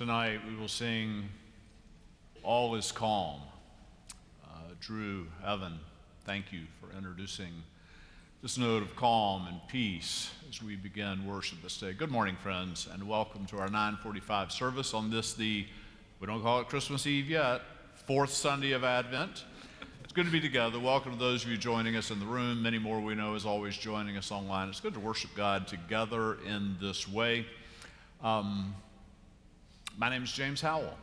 Tonight we will sing All is Calm. Uh, Drew, Evan, thank you for introducing this note of calm and peace as we begin worship this day. Good morning, friends, and welcome to our 945 service on this, the, we don't call it Christmas Eve yet, fourth Sunday of Advent. It's good to be together. Welcome to those of you joining us in the room. Many more we know is always joining us online. It's good to worship God together in this way. Um, my name is James Howell,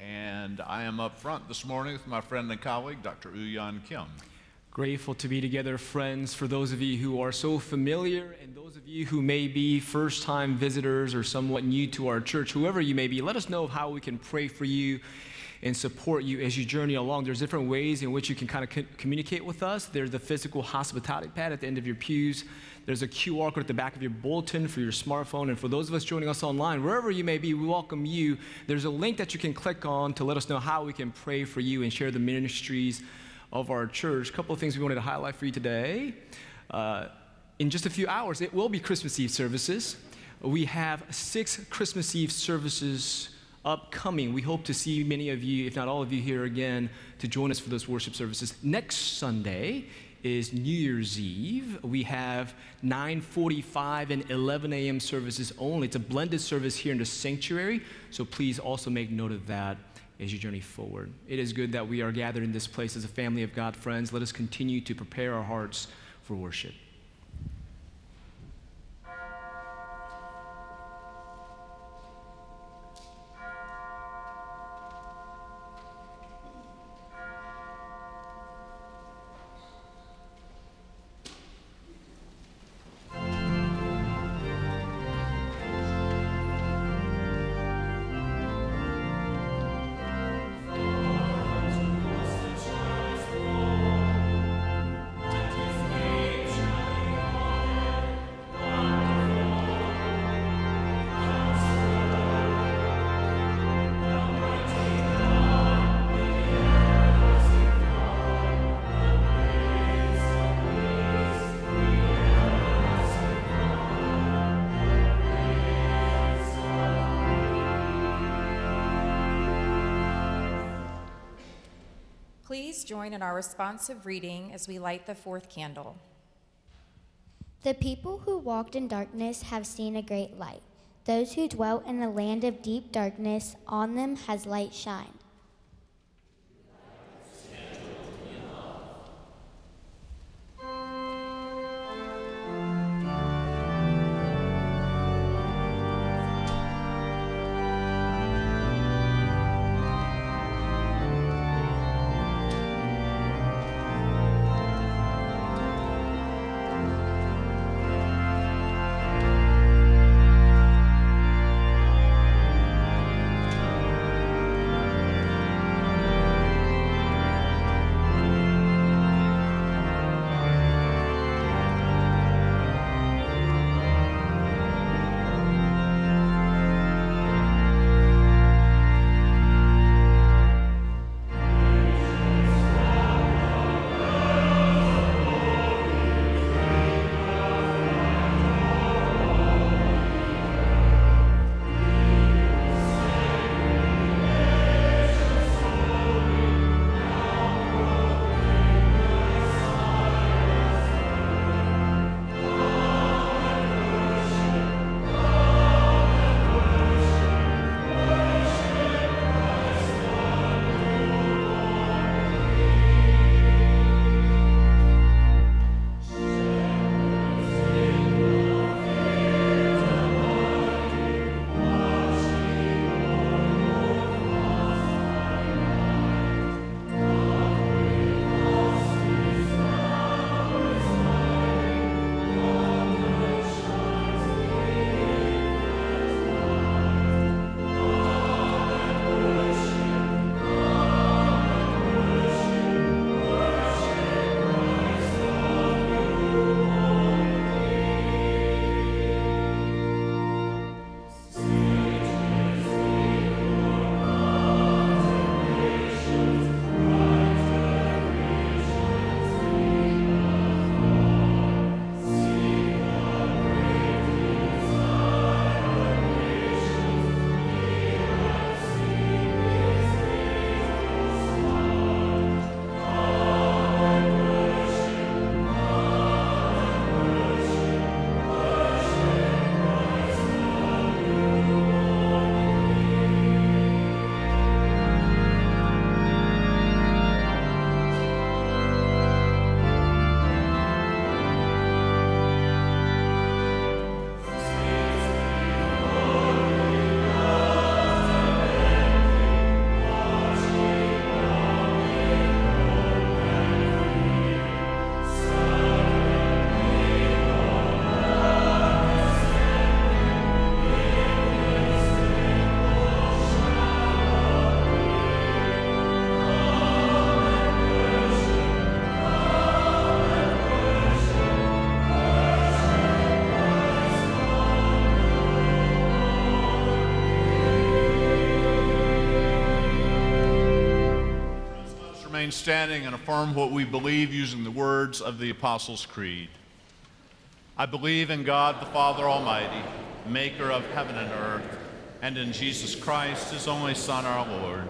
and I am up front this morning with my friend and colleague, Dr. Uyan Kim. Grateful to be together, friends. For those of you who are so familiar, and those of you who may be first time visitors or somewhat new to our church, whoever you may be, let us know how we can pray for you and support you as you journey along. There's different ways in which you can kind of co- communicate with us. There's the physical hospitality pad at the end of your pews. There's a QR code at the back of your bulletin for your smartphone. And for those of us joining us online, wherever you may be, we welcome you. There's a link that you can click on to let us know how we can pray for you and share the ministries of our church. A couple of things we wanted to highlight for you today. Uh, in just a few hours, it will be Christmas Eve services. We have six Christmas Eve services upcoming. We hope to see many of you, if not all of you, here again to join us for those worship services. Next Sunday is New Year's Eve. We have 9:45 and 11 a.m. services only. It's a blended service here in the sanctuary, so please also make note of that as you journey forward. It is good that we are gathered in this place as a family of God friends. Let us continue to prepare our hearts for worship. Join in our responsive reading as we light the fourth candle. The people who walked in darkness have seen a great light. Those who dwelt in a land of deep darkness, on them has light shined. Remain standing and affirm what we believe using the words of the Apostles' Creed. I believe in God the Father Almighty, maker of heaven and earth, and in Jesus Christ, his only Son, our Lord.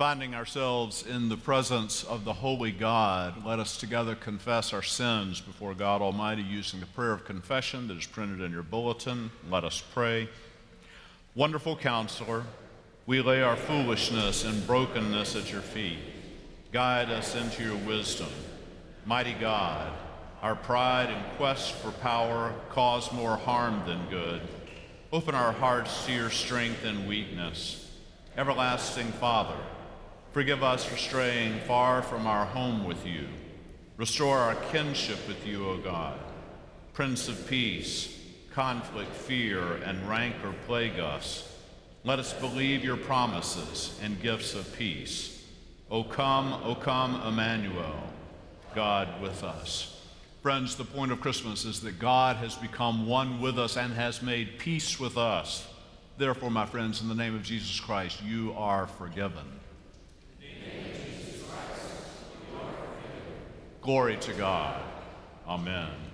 Finding ourselves in the presence of the Holy God, let us together confess our sins before God Almighty using the prayer of confession that is printed in your bulletin. Let us pray. Wonderful counselor, we lay our foolishness and brokenness at your feet. Guide us into your wisdom. Mighty God, our pride and quest for power cause more harm than good. Open our hearts to your strength and weakness. Everlasting Father, Forgive us for straying far from our home with you. Restore our kinship with you, O God. Prince of Peace, conflict, fear, and rancor plague us. Let us believe your promises and gifts of peace. O come, O come, Emmanuel, God with us. Friends, the point of Christmas is that God has become one with us and has made peace with us. Therefore, my friends, in the name of Jesus Christ, you are forgiven. Glory to God. Amen.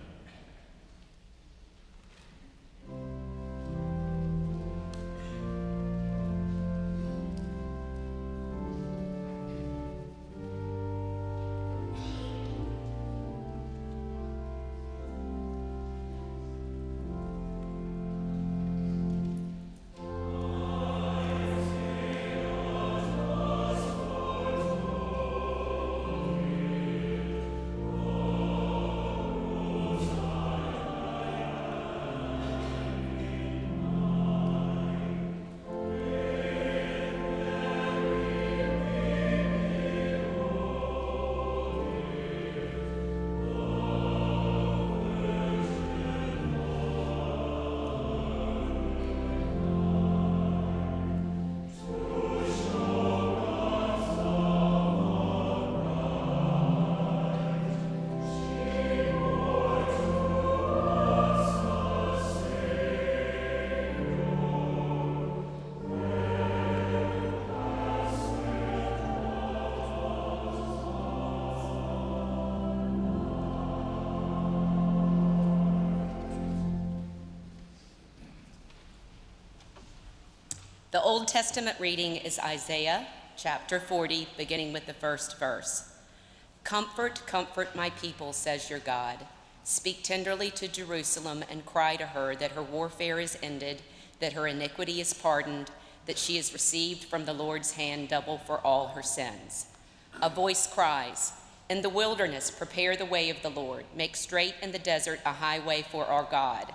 Old Testament reading is Isaiah chapter 40, beginning with the first verse. Comfort, comfort my people, says your God. Speak tenderly to Jerusalem and cry to her that her warfare is ended, that her iniquity is pardoned, that she has received from the Lord's hand double for all her sins. A voice cries, In the wilderness, prepare the way of the Lord, make straight in the desert a highway for our God.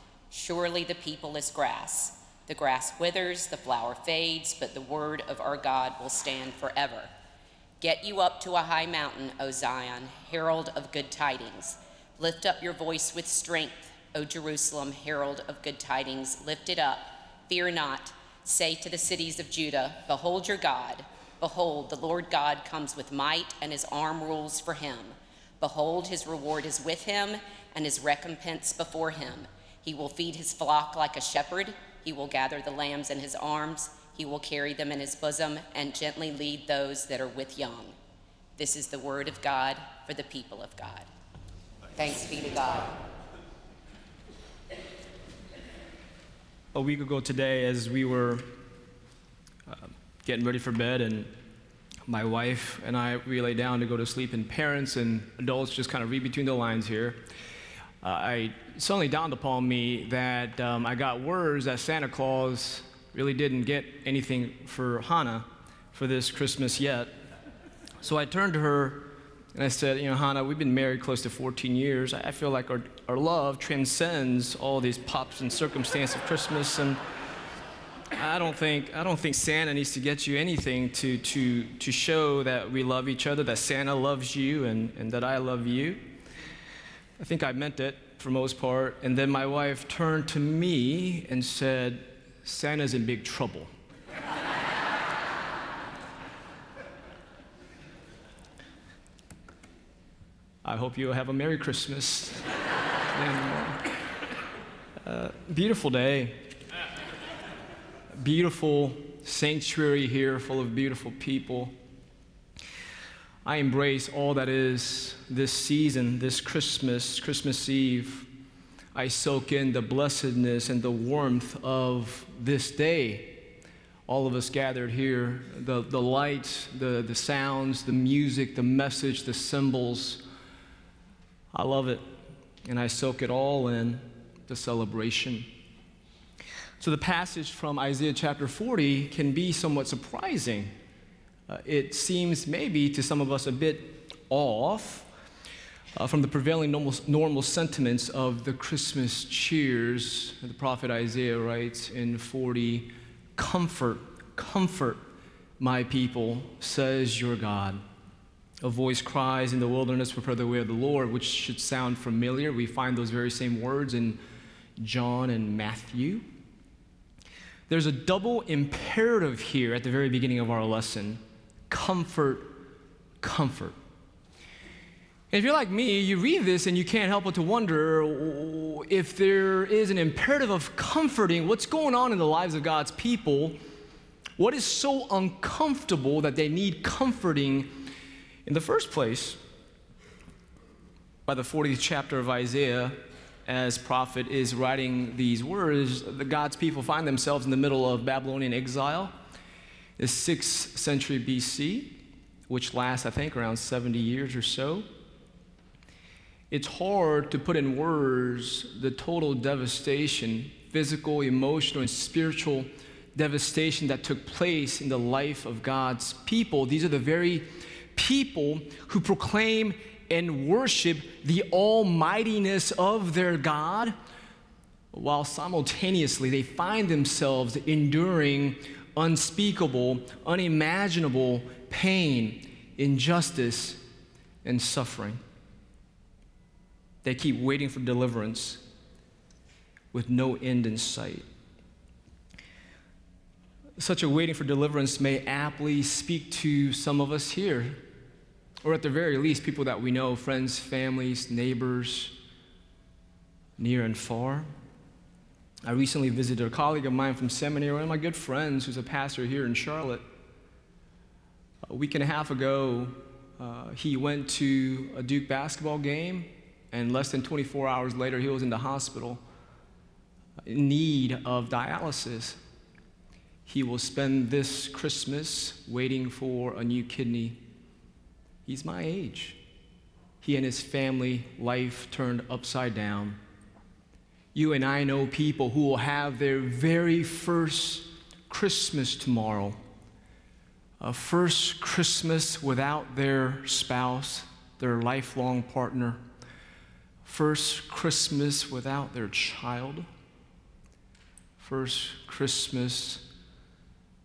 Surely the people is grass. The grass withers, the flower fades, but the word of our God will stand forever. Get you up to a high mountain, O Zion, herald of good tidings. Lift up your voice with strength, O Jerusalem, herald of good tidings. Lift it up. Fear not. Say to the cities of Judah, Behold your God. Behold, the Lord God comes with might, and his arm rules for him. Behold, his reward is with him, and his recompense before him. He will feed his flock like a shepherd. He will gather the lambs in his arms. He will carry them in his bosom, and gently lead those that are with young. This is the word of God for the people of God. Thanks be to God. a week ago today as we were uh, getting ready for bed and my wife and I we lay down to go to sleep and parents and adults just kind of read between the lines here. Uh, I suddenly dawned upon me that um, I got words that Santa Claus really didn't get anything for Hannah for this Christmas yet. So I turned to her and I said, You know, Hannah, we've been married close to 14 years. I feel like our, our love transcends all these pops and circumstance of Christmas. And I don't think, I don't think Santa needs to get you anything to, to, to show that we love each other, that Santa loves you, and, and that I love you. I think I meant it for most part. And then my wife turned to me and said, Santa's in big trouble. I hope you have a Merry Christmas. and, uh, beautiful day. Beautiful sanctuary here full of beautiful people. I embrace all that is this season, this Christmas, Christmas Eve. I soak in the blessedness and the warmth of this day. All of us gathered here, the, the lights, the, the sounds, the music, the message, the symbols I love it, and I soak it all in the celebration. So, the passage from Isaiah chapter 40 can be somewhat surprising. Uh, it seems maybe to some of us a bit off uh, from the prevailing normal, normal sentiments of the Christmas cheers. The prophet Isaiah writes in 40 Comfort, comfort my people, says your God. A voice cries in the wilderness, prepare the way of the Lord, which should sound familiar. We find those very same words in John and Matthew. There's a double imperative here at the very beginning of our lesson comfort, comfort. If you're like me, you read this and you can't help but to wonder if there is an imperative of comforting what's going on in the lives of God's people. What is so uncomfortable that they need comforting in the first place, by the 40th chapter of Isaiah, as prophet is writing these words, the God's people find themselves in the middle of Babylonian exile, the 6th century BC, which lasts, I think, around 70 years or so. It's hard to put in words the total devastation, physical, emotional, and spiritual devastation that took place in the life of God's people. These are the very people who proclaim and worship the almightiness of their God, while simultaneously they find themselves enduring unspeakable, unimaginable pain, injustice, and suffering. They keep waiting for deliverance with no end in sight. Such a waiting for deliverance may aptly speak to some of us here or at the very least, people that we know, friends, families, neighbors, near and far. I recently visited a colleague of mine from seminary, one of my good friends who's a pastor here in Charlotte. A week and a half ago, uh, he went to a Duke basketball game, and less than 24 hours later, he was in the hospital in need of dialysis. He will spend this Christmas waiting for a new kidney He's my age. He and his family life turned upside down. You and I know people who will have their very first Christmas tomorrow. A first Christmas without their spouse, their lifelong partner, first Christmas without their child, first Christmas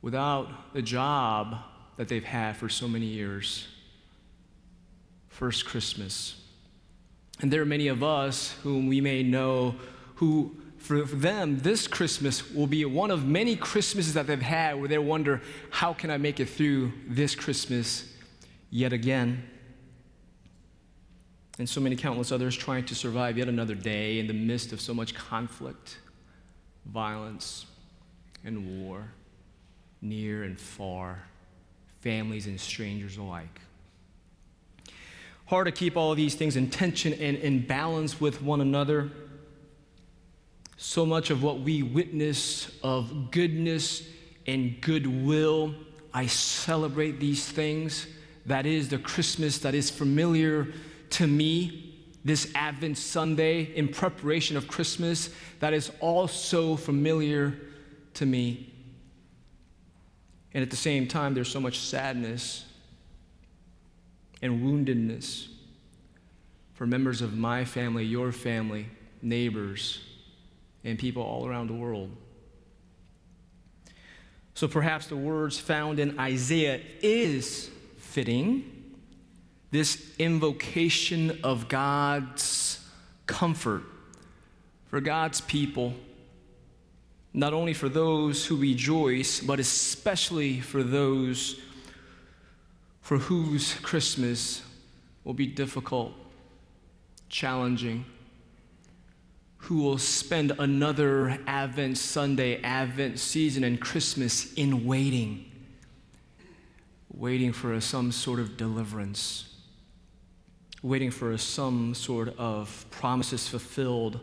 without the job that they've had for so many years, first Christmas. And there are many of us whom we may know who for them, this Christmas will be one of many Christmases that they've had where they wonder, how can I make it through this Christmas yet again? And so many countless others trying to survive yet another day in the midst of so much conflict, violence, and war, near and far, families and strangers alike. Hard to keep all of these things in tension and in balance with one another so much of what we witness of goodness and goodwill, I celebrate these things. That is the Christmas that is familiar to me this Advent Sunday in preparation of Christmas, that is also familiar to me. And at the same time, there's so much sadness and woundedness for members of my family, your family, neighbors, and people all around the world. So perhaps the words found in Isaiah is fitting. This invocation of God's comfort for God's people, not only for those who rejoice, but especially for those for whose Christmas will be difficult, challenging, who will spend another Advent Sunday, Advent season, and Christmas in waiting, waiting for a, some sort of deliverance, waiting for a, some sort of promises fulfilled,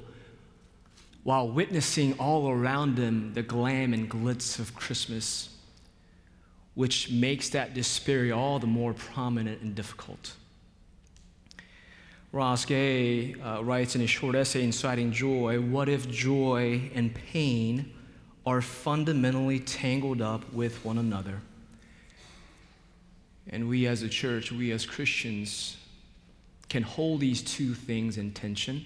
while witnessing all around them the glam and glitz of Christmas, which makes that despair all the more prominent and difficult. Ross Gay uh, writes in a short essay inciting joy What if joy and pain are fundamentally tangled up with one another? And we as a church, we as Christians, can hold these two things in tension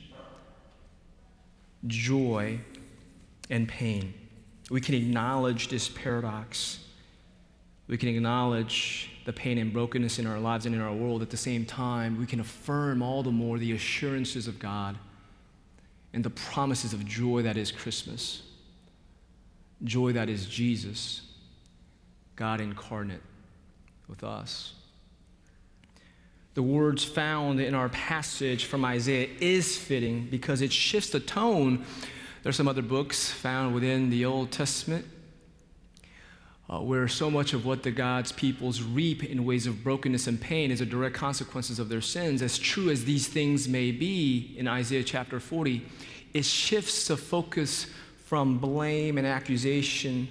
joy and pain. We can acknowledge this paradox. We can acknowledge the pain and brokenness in our lives and in our world, at the same time, we can affirm all the more the assurances of God and the promises of joy that is Christmas, joy that is Jesus, God incarnate with us. The words found in our passage from Isaiah is fitting because it shifts the tone. There are some other books found within the Old Testament uh, where so much of what the God's peoples reap in ways of brokenness and pain is a direct consequences of their sins, as true as these things may be in Isaiah chapter 40, it shifts the focus from blame and accusation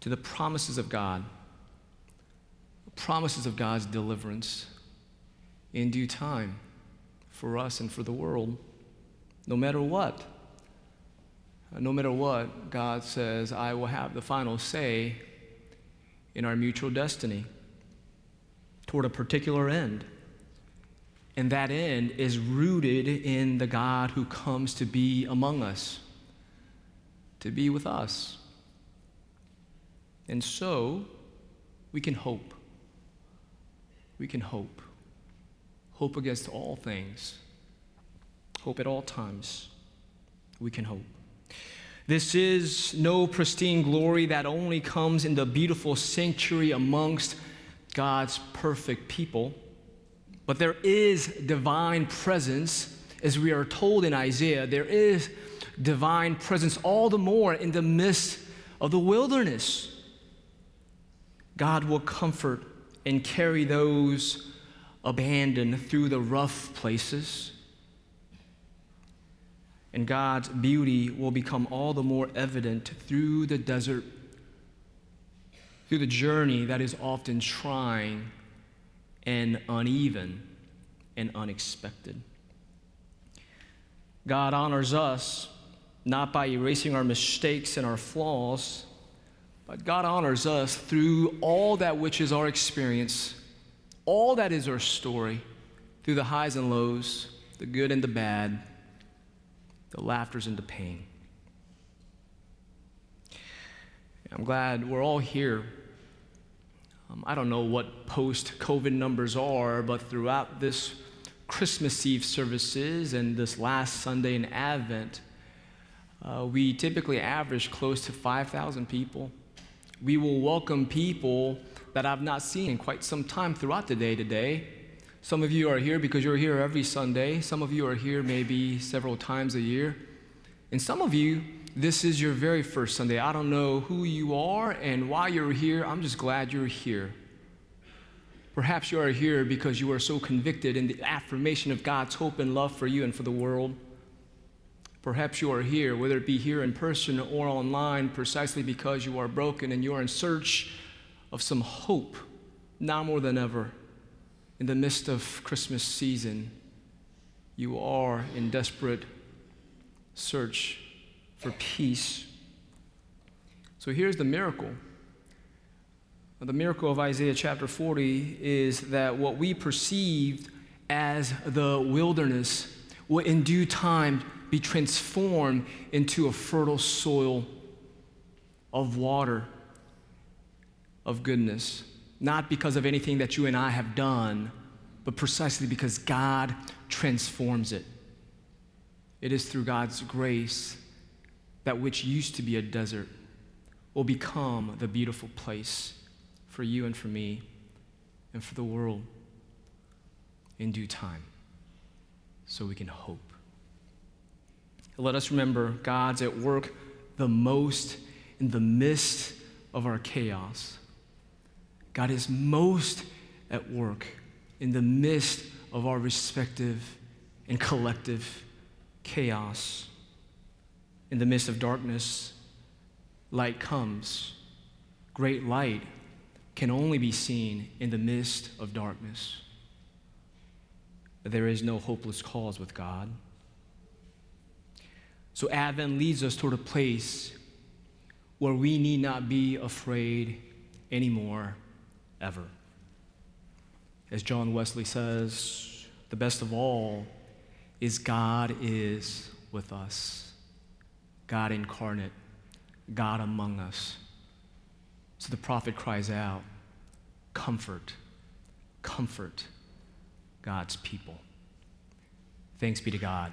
to the promises of God, promises of God's deliverance in due time for us and for the world, no matter what. No matter what, God says, I will have the final say in our mutual destiny toward a particular end. And that end is rooted in the God who comes to be among us, to be with us. And so we can hope. We can hope. Hope against all things. Hope at all times. We can hope. This is no pristine glory that only comes in the beautiful sanctuary amongst God's perfect people, but there is divine presence, as we are told in Isaiah. There is divine presence all the more in the midst of the wilderness. God will comfort and carry those abandoned through the rough places and God's beauty will become all the more evident through the desert, through the journey that is often trying and uneven and unexpected. God honors us not by erasing our mistakes and our flaws, But God honors us through all that which is our experience, all that is our story, through the highs and lows, the good and the bad, the laughters into pain. I'm glad we're all here. Um, I don't know what post COVID numbers are, but throughout this Christmas Eve services and this last Sunday in Advent, uh, we typically average close to 5,000 people. We will welcome people that I've not seen in quite some time throughout the day today. Some of you are here because you're here every Sunday. Some of you are here maybe several times a year. And some of you, this is your very first Sunday. I don't know who you are and why you're here. I'm just glad you're here. Perhaps you are here because you are so convicted in the affirmation of God's hope and love for you and for the world. Perhaps you are here, whether it be here in person or online, precisely because you are broken and you are in search of some hope, now more than ever. In the midst of Christmas season, you are in desperate search for peace. So here's the miracle. The miracle of Isaiah chapter 40 is that what we perceived as the wilderness will in due time be transformed into a fertile soil of water, of goodness. Not because of anything that you and I have done, but precisely because God transforms it. It is through God's grace that which used to be a desert will become the beautiful place for you and for me and for the world in due time so we can hope. Let us remember God's at work the most in the midst of our chaos. God is most at work in the midst of our respective and collective chaos. In the midst of darkness, light comes. Great light can only be seen in the midst of darkness. There is no hopeless cause with God. So, Advent leads us toward a place where we need not be afraid anymore, ever. As John Wesley says, the best of all is God is with us, God incarnate, God among us. So the prophet cries out, Comfort, comfort God's people. Thanks be to God.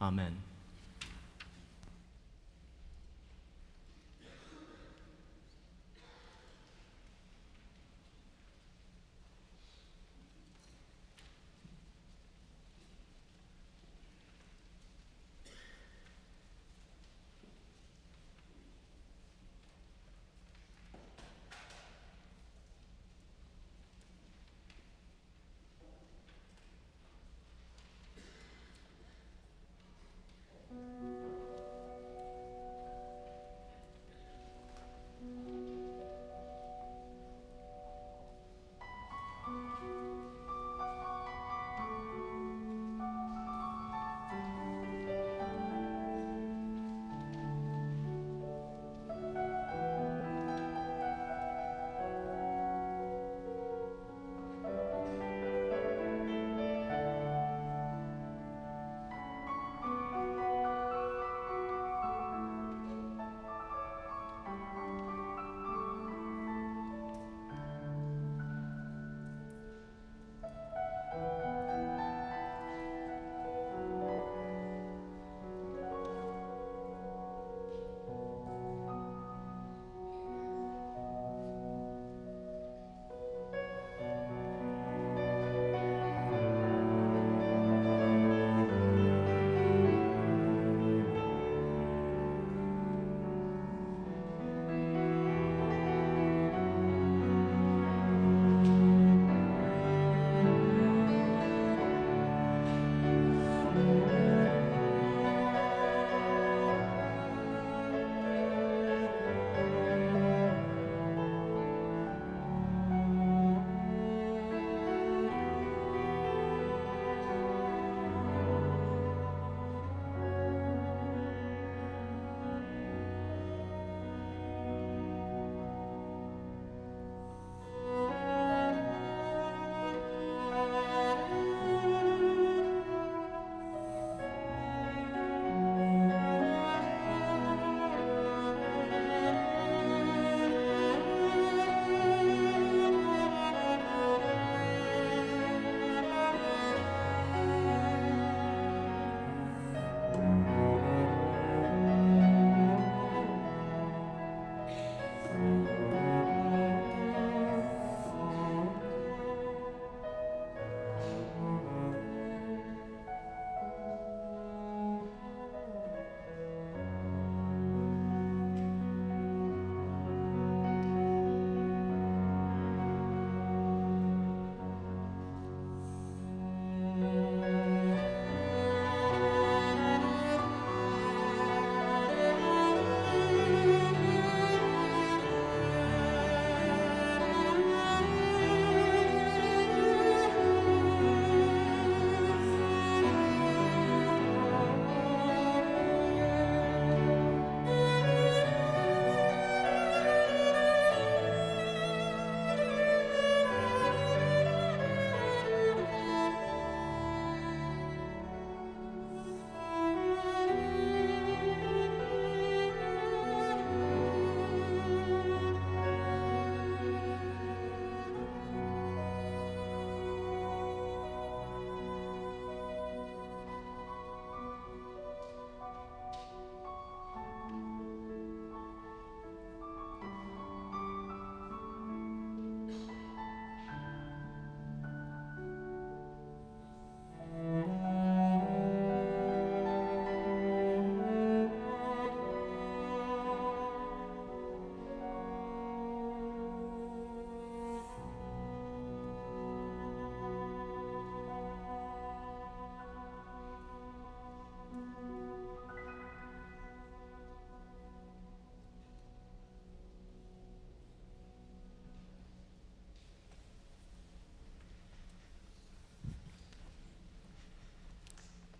Amen.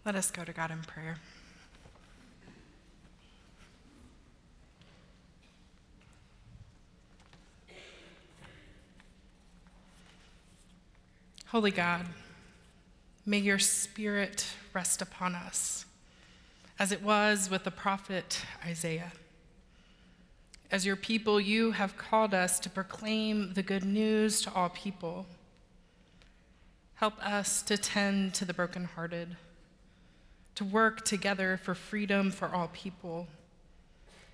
Let us go to God in prayer. Holy God, may your spirit rest upon us, as it was with the prophet Isaiah. As your people, you have called us to proclaim the good news to all people. Help us to tend to the brokenhearted, to work together for freedom for all people,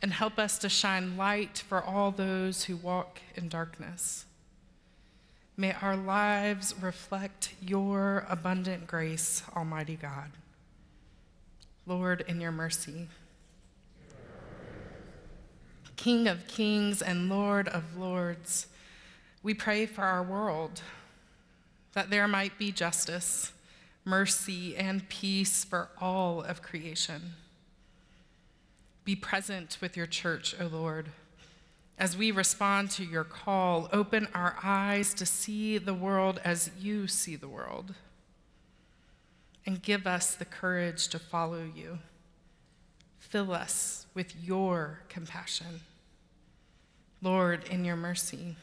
and help us to shine light for all those who walk in darkness. May our lives reflect your abundant grace, Almighty God. Lord, in your mercy. King of kings and Lord of lords, we pray for our world, that there might be justice, mercy, and peace for all of creation. Be present with your church, O Lord. As we respond to your call, open our eyes to see the world as you see the world. And give us the courage to follow you. Fill us with your compassion. Lord, in your mercy.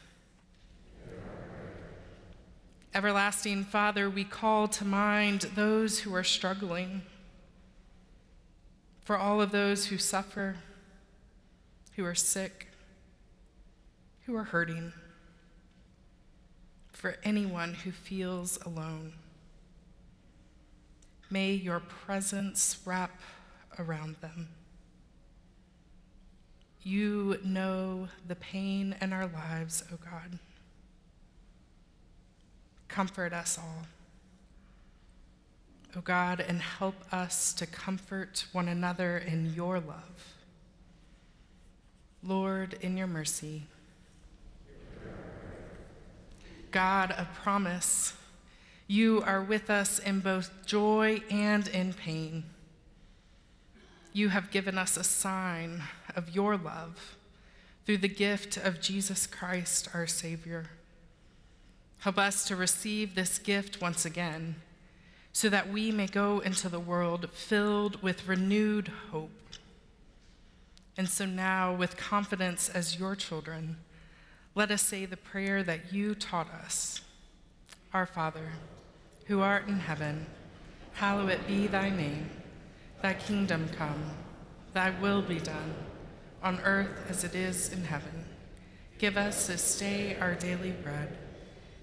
Everlasting Father, we call to mind those who are struggling, for all of those who suffer, who are sick, who are hurting, for anyone who feels alone. May your presence wrap around them. You know the pain in our lives, O oh God. Comfort us all. O oh God, and help us to comfort one another in your love. Lord, in your mercy. God of promise, you are with us in both joy and in pain. You have given us a sign of your love through the gift of Jesus Christ, our Savior. Help us to receive this gift once again so that we may go into the world filled with renewed hope. And so now, with confidence as your children, let us say the prayer that you taught us Our Father, who art in heaven, hallowed be thy name. Thy kingdom come, thy will be done, on earth as it is in heaven. Give us this day our daily bread,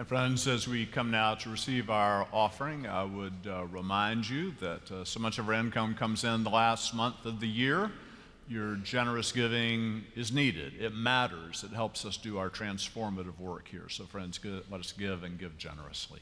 And friends, as we come now to receive our offering, I would uh, remind you that uh, so much of our income comes in the last month of the year. Your generous giving is needed. It matters. It helps us do our transformative work here. So, friends, let us give and give generously.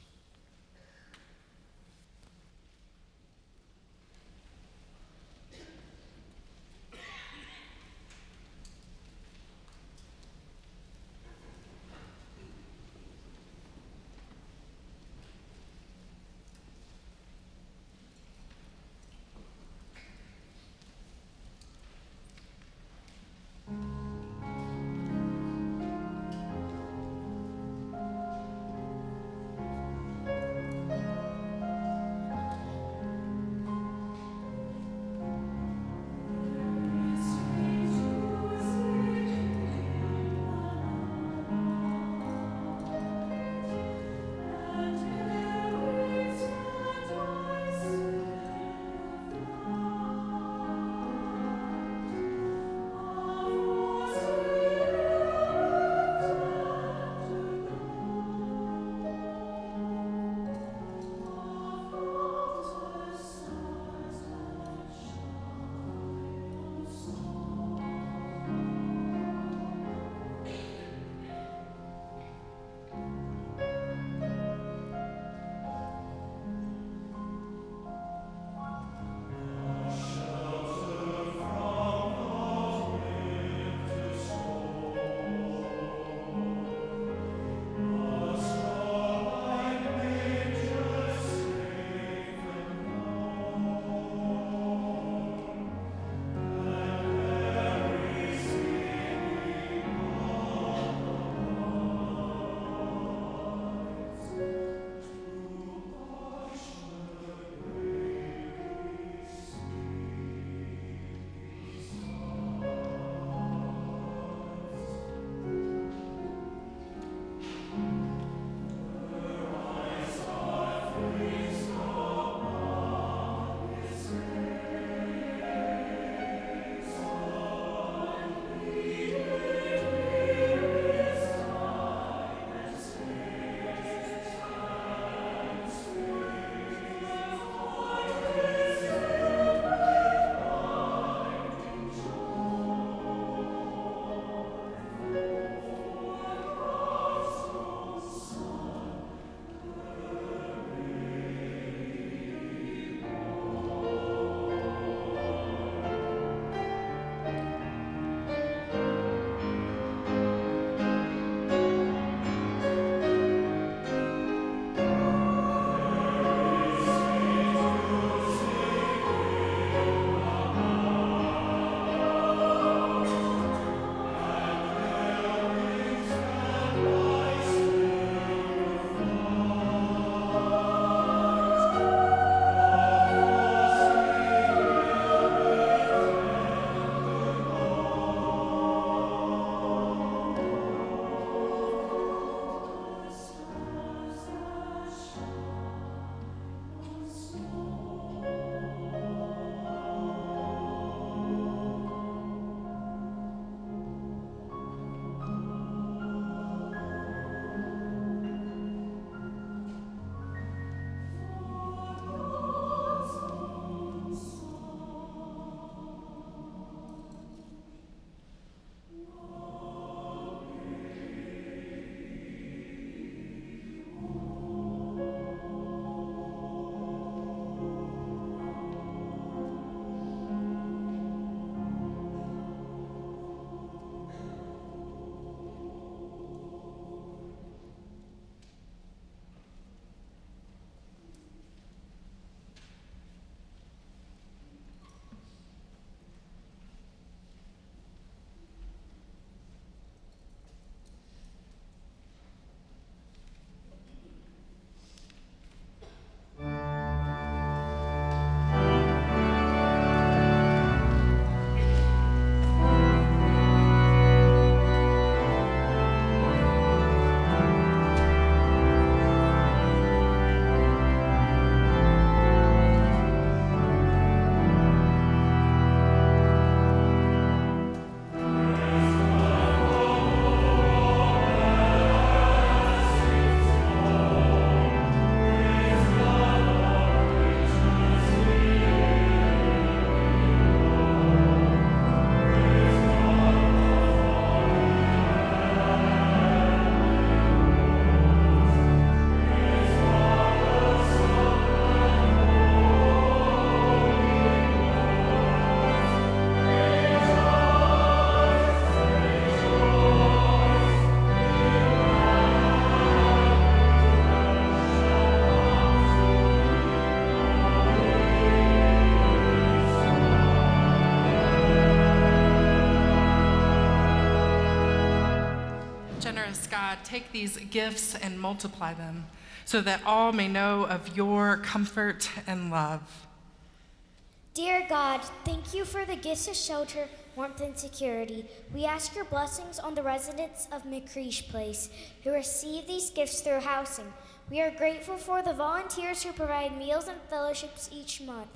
God, take these gifts and multiply them so that all may know of your comfort and love. Dear God, thank you for the gifts of shelter, warmth, and security. We ask your blessings on the residents of McCreesh Place who receive these gifts through housing. We are grateful for the volunteers who provide meals and fellowships each month.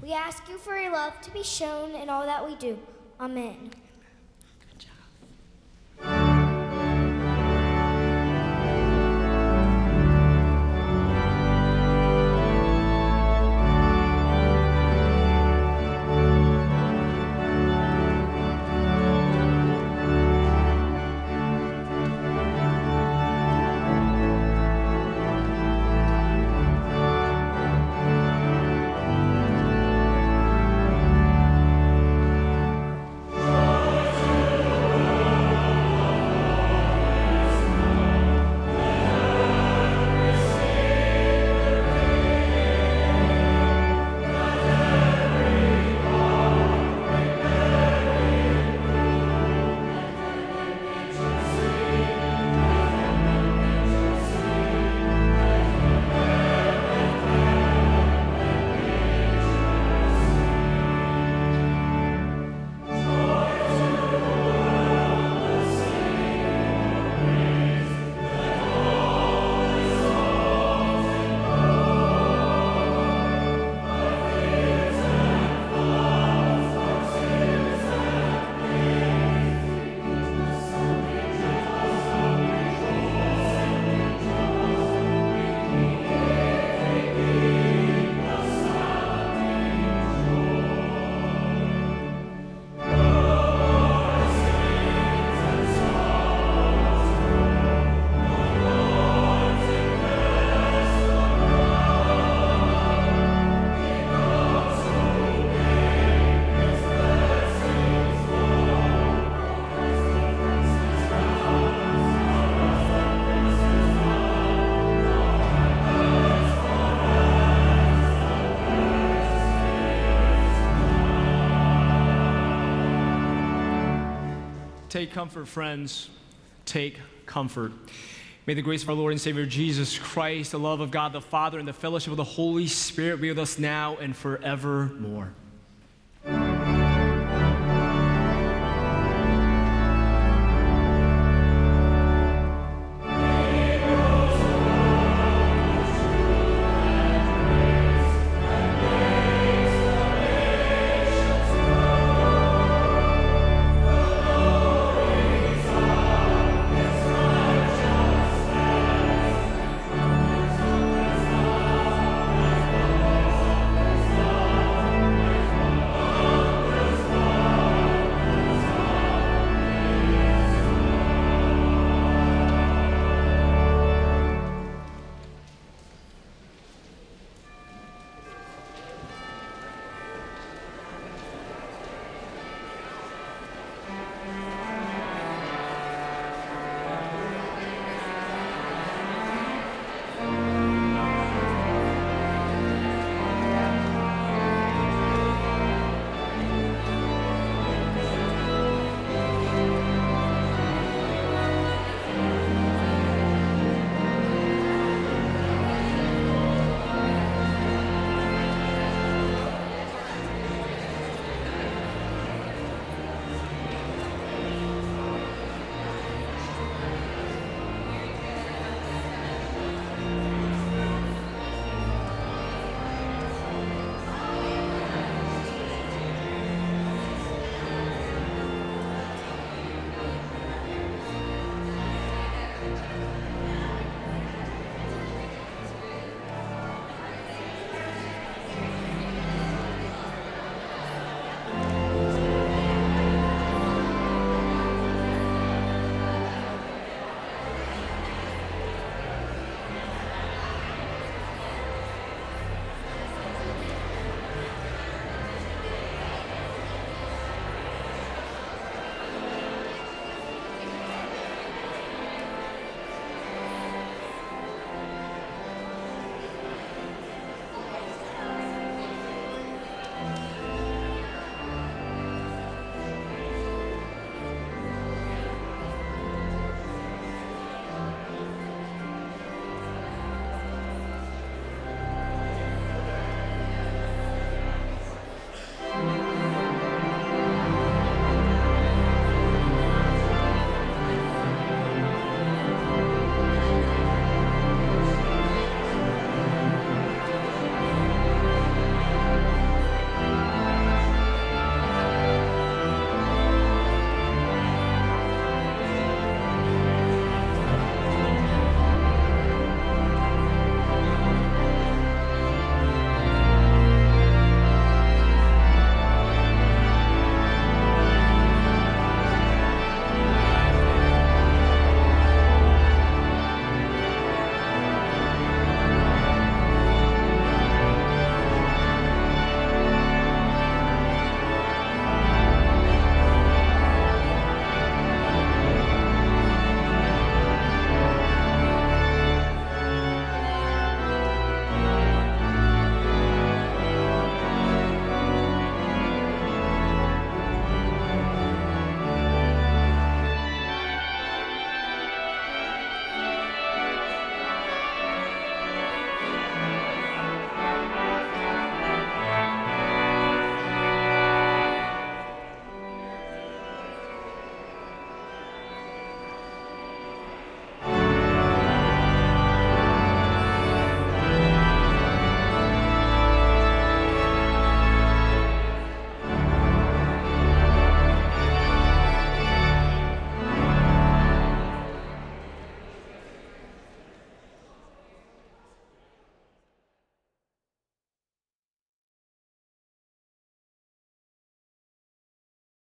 We ask you for your love to be shown in all that we do. Amen. Take comfort, friends. Take comfort. May the grace of our Lord and Savior Jesus Christ, the love of God the Father, and the fellowship of the Holy Spirit be with us now and forevermore.